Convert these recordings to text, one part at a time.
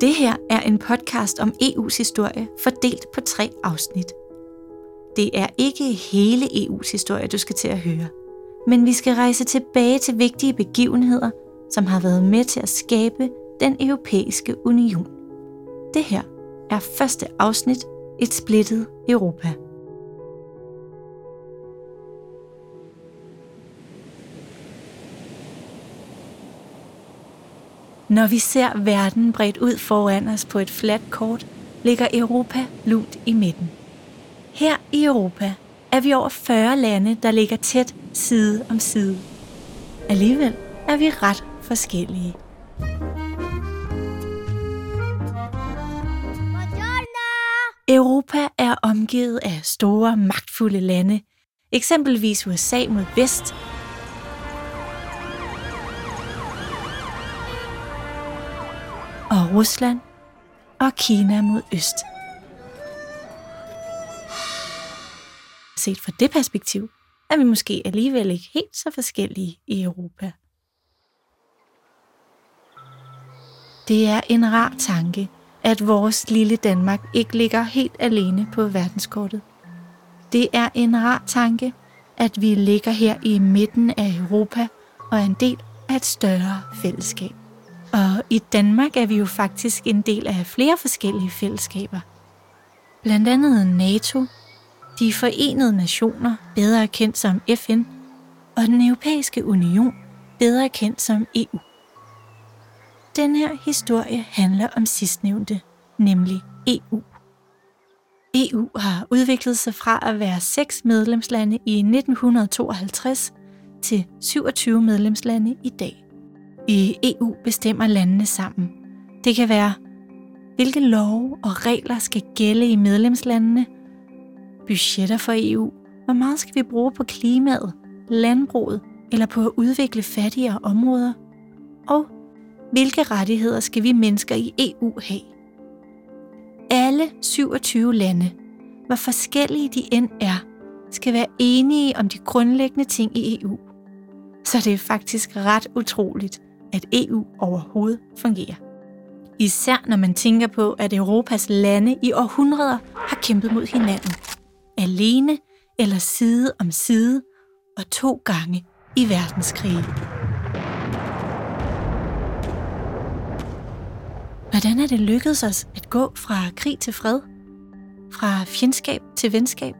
Det her er en podcast om EU's historie, fordelt på tre afsnit. Det er ikke hele EU's historie, du skal til at høre, men vi skal rejse tilbage til vigtige begivenheder, som har været med til at skabe den europæiske union. Det her er første afsnit Et splittet Europa. Når vi ser verden bredt ud foran os på et fladt kort, ligger Europa lunt i midten. Her i Europa er vi over 40 lande, der ligger tæt side om side. Alligevel er vi ret forskellige. Europa er omgivet af store, magtfulde lande, eksempelvis USA mod vest Rusland og Kina mod øst. Set fra det perspektiv er vi måske alligevel ikke helt så forskellige i Europa. Det er en rar tanke, at vores lille Danmark ikke ligger helt alene på verdenskortet. Det er en rar tanke, at vi ligger her i midten af Europa og er en del af et større fællesskab. Og i Danmark er vi jo faktisk en del af flere forskellige fællesskaber. Blandt andet NATO, de forenede nationer, bedre kendt som FN, og den europæiske union, bedre kendt som EU. Den her historie handler om sidstnævnte, nemlig EU. EU har udviklet sig fra at være seks medlemslande i 1952 til 27 medlemslande i dag. I EU bestemmer landene sammen. Det kan være, hvilke love og regler skal gælde i medlemslandene, budgetter for EU, hvor meget skal vi bruge på klimaet, landbruget eller på at udvikle fattigere områder, og hvilke rettigheder skal vi mennesker i EU have. Alle 27 lande, hvor forskellige de end er, skal være enige om de grundlæggende ting i EU. Så det er faktisk ret utroligt, at EU overhovedet fungerer. Især når man tænker på, at Europas lande i århundreder har kæmpet mod hinanden. Alene eller side om side og to gange i verdenskrige. Hvordan er det lykkedes os at gå fra krig til fred? Fra fjendskab til venskab?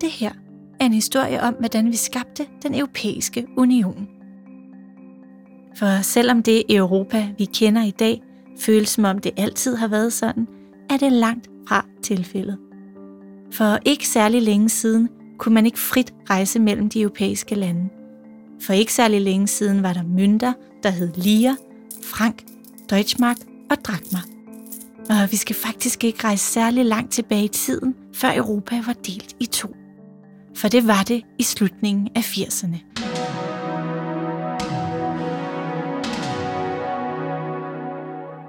Det her er en historie om, hvordan vi skabte den europæiske union. For selvom det Europa, vi kender i dag, føles som om det altid har været sådan, er det langt fra tilfældet. For ikke særlig længe siden kunne man ikke frit rejse mellem de europæiske lande. For ikke særlig længe siden var der mønter, der hed lire, frank, deutschmark og Drachma. Og vi skal faktisk ikke rejse særlig langt tilbage i tiden, før Europa var delt i to. For det var det i slutningen af 80'erne.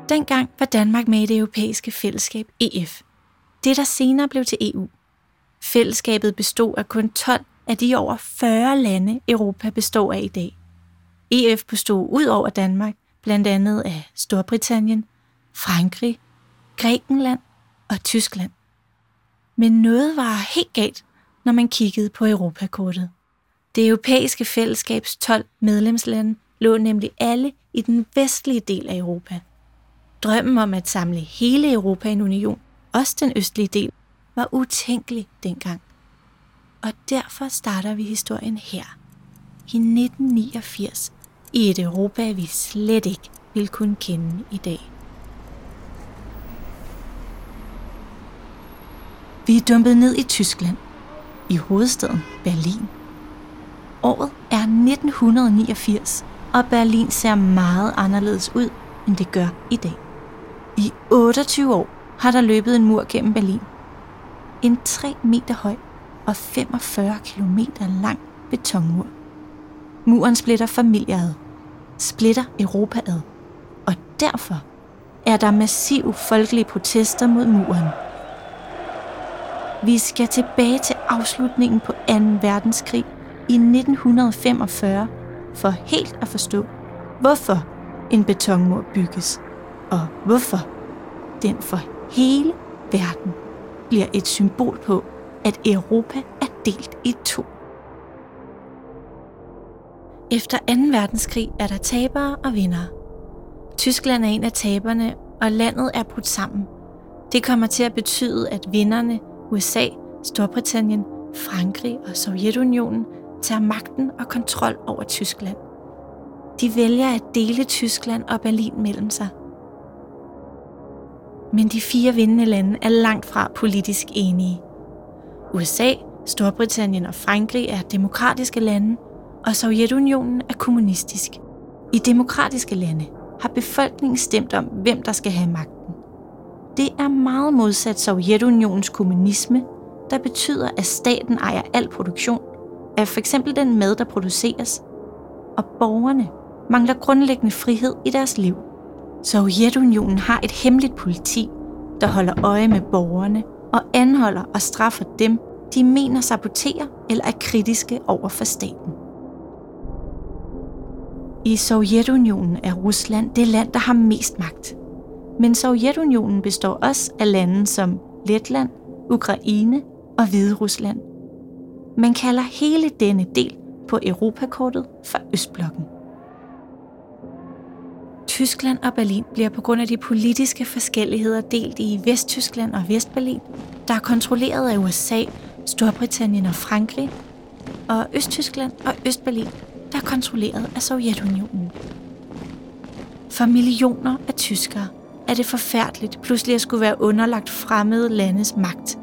Dengang var Danmark med i det europæiske fællesskab EF. Det, der senere blev til EU. Fællesskabet bestod af kun 12 af de over 40 lande, Europa består af i dag. EF bestod ud over Danmark blandt andet af Storbritannien, Frankrig, Grækenland og Tyskland. Men noget var helt galt, når man kiggede på Europakortet. Det europæiske fællesskabs 12 medlemslande lå nemlig alle i den vestlige del af Europa – Drømmen om at samle hele Europa i en union, også den østlige del, var utænkelig dengang. Og derfor starter vi historien her, i 1989, i et Europa, vi slet ikke vil kunne kende i dag. Vi er dumpet ned i Tyskland, i hovedstaden Berlin. Året er 1989, og Berlin ser meget anderledes ud, end det gør i dag. I 28 år har der løbet en mur gennem Berlin. En 3 meter høj og 45 km lang betonmur. Muren splitter familier ad, splitter Europa ad, og derfor er der massive folkelige protester mod muren. Vi skal tilbage til afslutningen på 2. verdenskrig i 1945 for helt at forstå, hvorfor en betonmur bygges og hvorfor den for hele verden bliver et symbol på, at Europa er delt i to. Efter 2. verdenskrig er der tabere og vindere. Tyskland er en af taberne, og landet er brudt sammen. Det kommer til at betyde, at vinderne, USA, Storbritannien, Frankrig og Sovjetunionen, tager magten og kontrol over Tyskland. De vælger at dele Tyskland og Berlin mellem sig. Men de fire vindende lande er langt fra politisk enige. USA, Storbritannien og Frankrig er demokratiske lande, og Sovjetunionen er kommunistisk. I demokratiske lande har befolkningen stemt om, hvem der skal have magten. Det er meget modsat Sovjetunionens kommunisme, der betyder, at staten ejer al produktion, af f.eks. den mad, der produceres, og borgerne mangler grundlæggende frihed i deres liv. Sovjetunionen har et hemmeligt politi, der holder øje med borgerne og anholder og straffer dem, de mener saboterer eller er kritiske over for staten. I Sovjetunionen er Rusland det land, der har mest magt. Men Sovjetunionen består også af lande som Letland, Ukraine og Hvide Rusland. Man kalder hele denne del på Europakortet for Østblokken. Tyskland og Berlin bliver på grund af de politiske forskelligheder delt i Vesttyskland og Vestberlin, der er kontrolleret af USA, Storbritannien og Frankrig, og Østtyskland og Østberlin, der er kontrolleret af Sovjetunionen. For millioner af tyskere er det forfærdeligt pludselig at skulle være underlagt fremmede landes magt.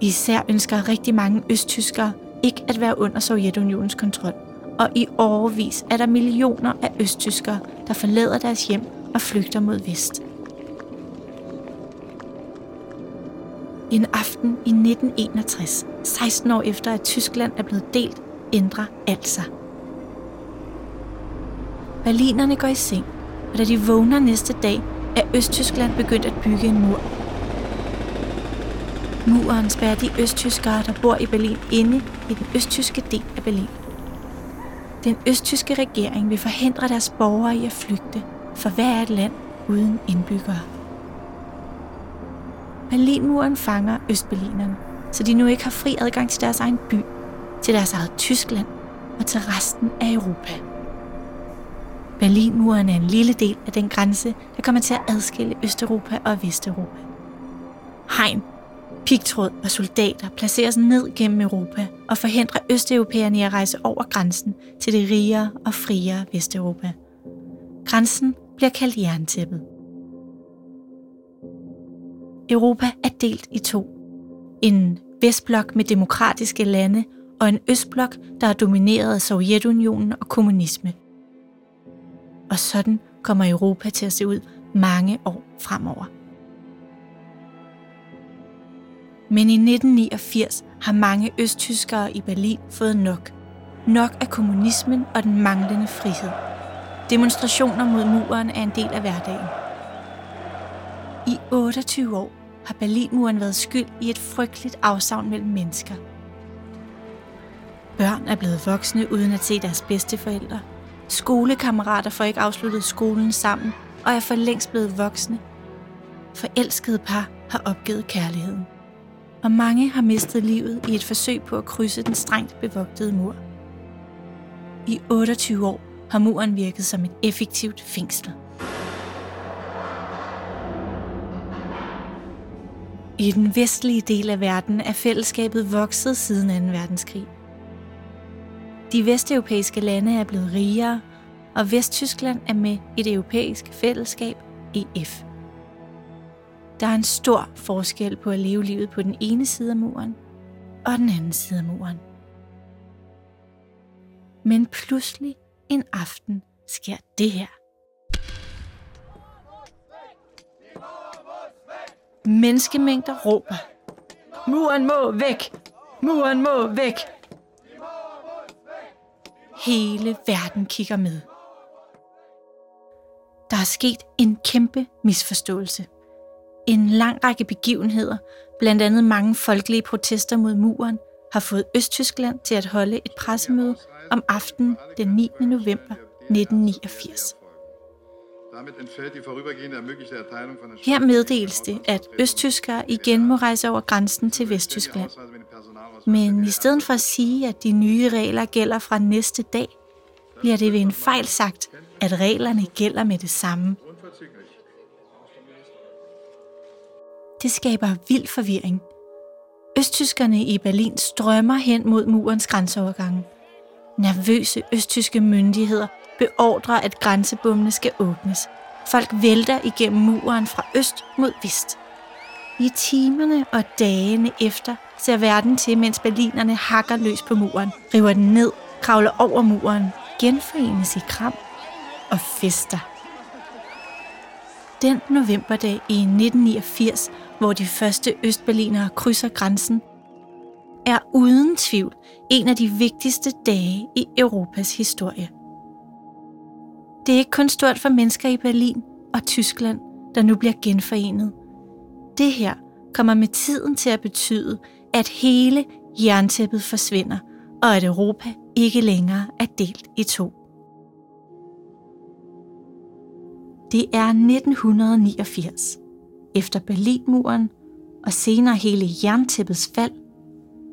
Især ønsker rigtig mange østtyskere ikke at være under Sovjetunionens kontrol og i overvis er der millioner af østtyskere, der forlader deres hjem og flygter mod vest. En aften i 1961, 16 år efter at Tyskland er blevet delt, ændrer alt sig. Berlinerne går i seng, og da de vågner næste dag, er Østtyskland begyndt at bygge en mur. Muren spærrer de østtyskere, der bor i Berlin, inde i den østtyske del af Berlin. Den østtyske regering vil forhindre deres borgere i at flygte, for hvad er et land uden indbyggere? Berlinmuren fanger Østberlinerne, så de nu ikke har fri adgang til deres egen by, til deres eget Tyskland og til resten af Europa. Berlinmuren er en lille del af den grænse, der kommer til at adskille Østeuropa og Vesteuropa. Hegn Pigtråd og soldater placeres ned gennem Europa og forhindrer østeuropæerne i at rejse over grænsen til det rigere og friere Vesteuropa. Grænsen bliver kaldt jerntæppet. Europa er delt i to. En vestblok med demokratiske lande og en østblok, der er domineret af Sovjetunionen og kommunisme. Og sådan kommer Europa til at se ud mange år fremover. Men i 1989 har mange østtyskere i Berlin fået nok. Nok af kommunismen og den manglende frihed. Demonstrationer mod muren er en del af hverdagen. I 28 år har Berlinmuren været skyld i et frygteligt afsavn mellem mennesker. Børn er blevet voksne uden at se deres bedsteforældre. Skolekammerater får ikke afsluttet skolen sammen og er for længst blevet voksne. Forelskede par har opgivet kærligheden og mange har mistet livet i et forsøg på at krydse den strengt bevogtede mur. I 28 år har muren virket som et effektivt fængsel. I den vestlige del af verden er fællesskabet vokset siden 2. verdenskrig. De vesteuropæiske lande er blevet rigere, og Vesttyskland er med i det europæiske fællesskab EF. Der er en stor forskel på at leve livet på den ene side af muren og den anden side af muren. Men pludselig en aften sker det her. Menneskemængder råber. Muren må væk! Muren må væk! Hele verden kigger med. Der er sket en kæmpe misforståelse. En lang række begivenheder, blandt andet mange folkelige protester mod muren, har fået Østtyskland til at holde et pressemøde om aftenen den 9. november 1989. Her meddeles det, at østtyskere igen må rejse over grænsen til Vesttyskland. Men i stedet for at sige, at de nye regler gælder fra næste dag, bliver det ved en fejl sagt, at reglerne gælder med det samme. Det skaber vild forvirring. Østtyskerne i Berlin strømmer hen mod murens grænseovergange. Nervøse østtyske myndigheder beordrer, at grænsebommene skal åbnes. Folk vælter igennem muren fra øst mod vest. I timerne og dagene efter ser verden til, mens berlinerne hakker løs på muren, river den ned, kravler over muren, genforenes i kram og fester. Den novemberdag i 1989, hvor de første østberlinere krydser grænsen, er uden tvivl en af de vigtigste dage i Europas historie. Det er ikke kun stort for mennesker i Berlin og Tyskland, der nu bliver genforenet. Det her kommer med tiden til at betyde, at hele jerntæppet forsvinder, og at Europa ikke længere er delt i to. Det er 1989, efter Berlinmuren og senere hele jerntæppets fald,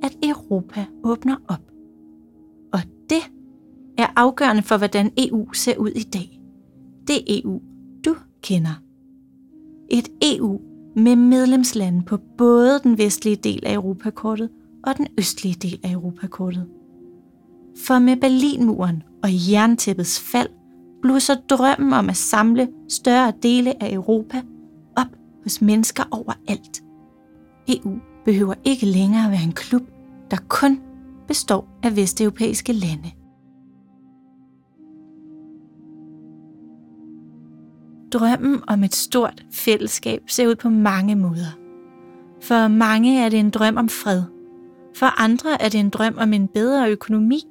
at Europa åbner op. Og det er afgørende for, hvordan EU ser ud i dag. Det EU, du kender. Et EU med medlemslande på både den vestlige del af Europakortet og den østlige del af Europakortet. For med Berlinmuren og jerntæppets fald blusser drømmen om at samle større dele af Europa hos mennesker overalt. EU behøver ikke længere være en klub, der kun består af vesteuropæiske lande. Drømmen om et stort fællesskab ser ud på mange måder. For mange er det en drøm om fred. For andre er det en drøm om en bedre økonomi.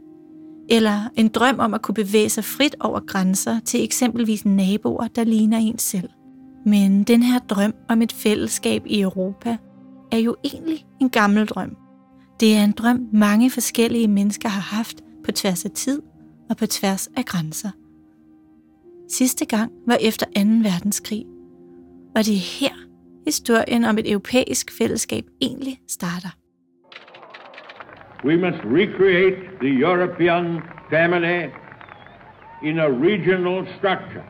Eller en drøm om at kunne bevæge sig frit over grænser til eksempelvis naboer, der ligner en selv. Men den her drøm om et fællesskab i Europa er jo egentlig en gammel drøm. Det er en drøm, mange forskellige mennesker har haft på tværs af tid og på tværs af grænser. Sidste gang var efter 2. verdenskrig, og det er her historien om et europæisk fællesskab egentlig starter. We must recreate the European family in a regional structure,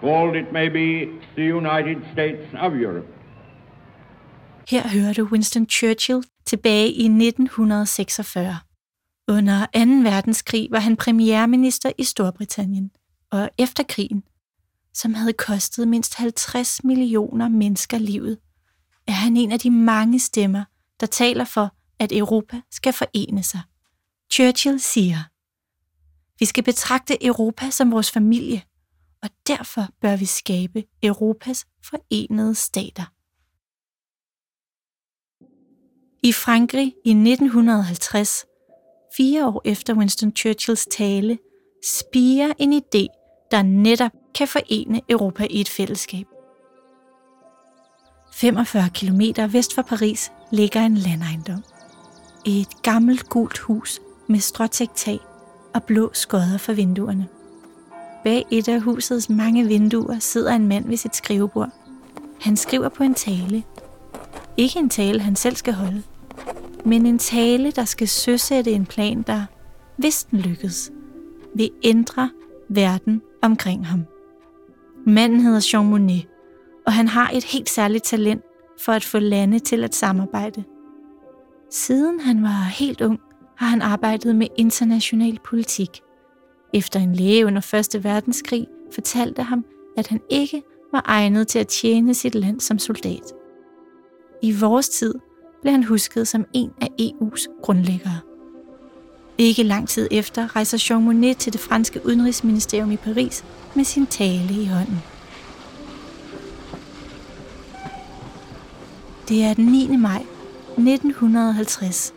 called it maybe the United States of Europe. Her hører du Winston Churchill tilbage i 1946. Under 2. verdenskrig var han premierminister i Storbritannien og efter krigen, som havde kostet mindst 50 millioner mennesker livet, er han en af de mange stemmer, der taler for, at Europa skal forene sig. Churchill siger, vi skal betragte Europa som vores familie, og derfor bør vi skabe Europas forenede stater. I Frankrig i 1950, fire år efter Winston Churchills tale, spiger en idé, der netop kan forene Europa i et fællesskab. 45 km vest for Paris ligger en landejendom. Et gammelt gult hus med stråtægt og blå skodder for vinduerne. Bag et af husets mange vinduer sidder en mand ved sit skrivebord. Han skriver på en tale. Ikke en tale, han selv skal holde, men en tale, der skal søsætte en plan, der, hvis den lykkes, vil ændre verden omkring ham. Manden hedder Jean Monnet, og han har et helt særligt talent for at få lande til at samarbejde. Siden han var helt ung, har han arbejdet med international politik. Efter en læge under 1. verdenskrig fortalte ham, at han ikke var egnet til at tjene sit land som soldat. I vores tid blev han husket som en af EU's grundlæggere. Ikke lang tid efter rejser Jean Monnet til det franske udenrigsministerium i Paris med sin tale i hånden. Det er den 9. maj 1950,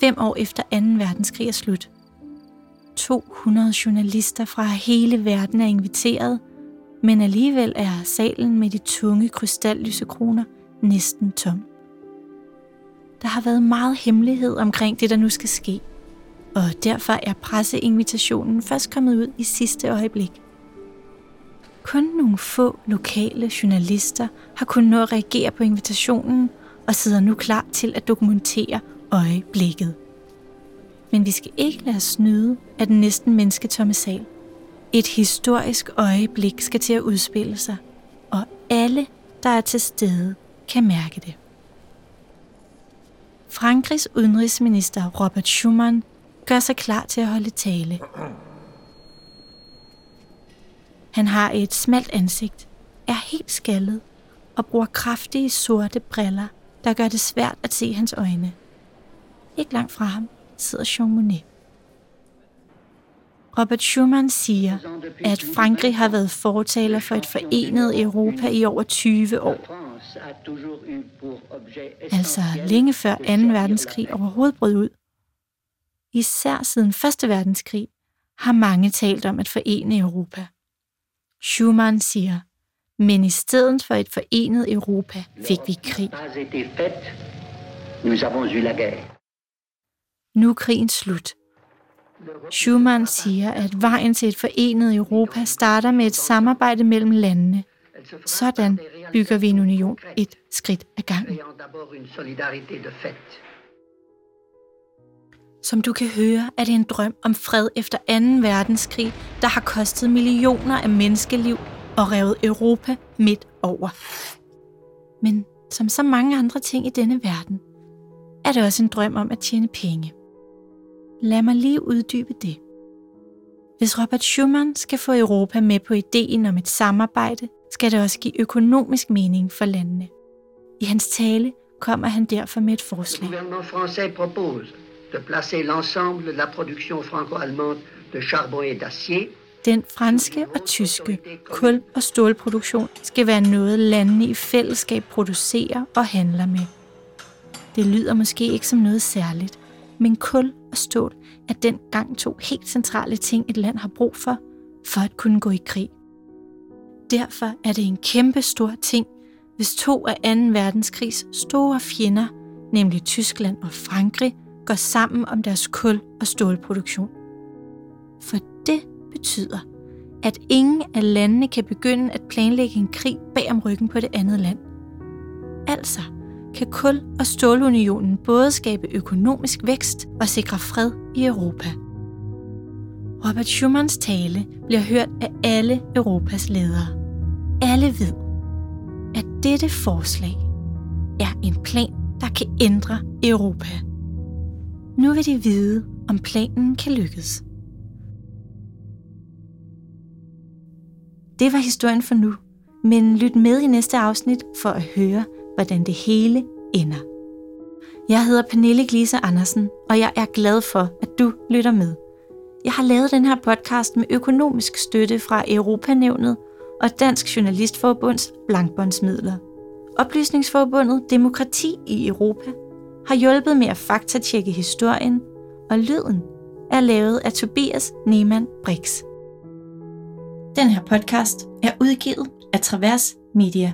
fem år efter 2. verdenskrig er slut. 200 journalister fra hele verden er inviteret, men alligevel er salen med de tunge krystallysekroner næsten tom. Der har været meget hemmelighed omkring det, der nu skal ske – og derfor er presseinvitationen først kommet ud i sidste øjeblik. Kun nogle få lokale journalister har kunnet nå at reagere på invitationen og sidder nu klar til at dokumentere øjeblikket. Men vi skal ikke lade os snyde af den næsten mennesketomme sal. Et historisk øjeblik skal til at udspille sig, og alle, der er til stede, kan mærke det. Frankrigs udenrigsminister Robert Schuman gør sig klar til at holde tale. Han har et smalt ansigt, er helt skaldet og bruger kraftige sorte briller, der gør det svært at se hans øjne. Ikke langt fra ham sidder Jean Monnet. Robert Schuman siger, at Frankrig har været fortaler for et forenet Europa i over 20 år. Altså længe før 2. verdenskrig overhovedet brød ud. Især siden 1. verdenskrig har mange talt om at forene Europa. Schumann siger, men i stedet for et forenet Europa fik vi krig. Nu er krigen slut. Schumann siger, at vejen til et forenet Europa starter med et samarbejde mellem landene. Sådan bygger vi en union et skridt ad gangen. Som du kan høre, er det en drøm om fred efter 2. verdenskrig, der har kostet millioner af menneskeliv og revet Europa midt over. Men som så mange andre ting i denne verden, er det også en drøm om at tjene penge. Lad mig lige uddybe det. Hvis Robert Schumann skal få Europa med på ideen om et samarbejde, skal det også give økonomisk mening for landene. I hans tale kommer han derfor med et forslag. de placer l'ensemble de la production franco-allemande de charbon et d'acier den franske og tyske kul- og stålproduktion skal være noget, landene i fællesskab producerer og handler med. Det lyder måske ikke som noget særligt, men kul og stål er dengang to helt centrale ting, et land har brug for, for at kunne gå i krig. Derfor er det en kæmpe stor ting, hvis to af 2. verdenskrigs store fjender, nemlig Tyskland og Frankrig, går sammen om deres kul- og stålproduktion. For det betyder, at ingen af landene kan begynde at planlægge en krig bag om ryggen på det andet land. Altså kan kul- og stålunionen både skabe økonomisk vækst og sikre fred i Europa. Robert Schumanns tale bliver hørt af alle Europas ledere. Alle ved, at dette forslag er en plan, der kan ændre Europa. Nu vil de vide, om planen kan lykkes. Det var historien for nu, men lyt med i næste afsnit for at høre, hvordan det hele ender. Jeg hedder Pernille Glise Andersen, og jeg er glad for, at du lytter med. Jeg har lavet den her podcast med økonomisk støtte fra Europanævnet og Dansk Journalistforbunds blankbåndsmidler. Oplysningsforbundet Demokrati i Europa har hjulpet med at faktatjekke historien, og lyden er lavet af Tobias Neman Brix. Den her podcast er udgivet af Travers Media.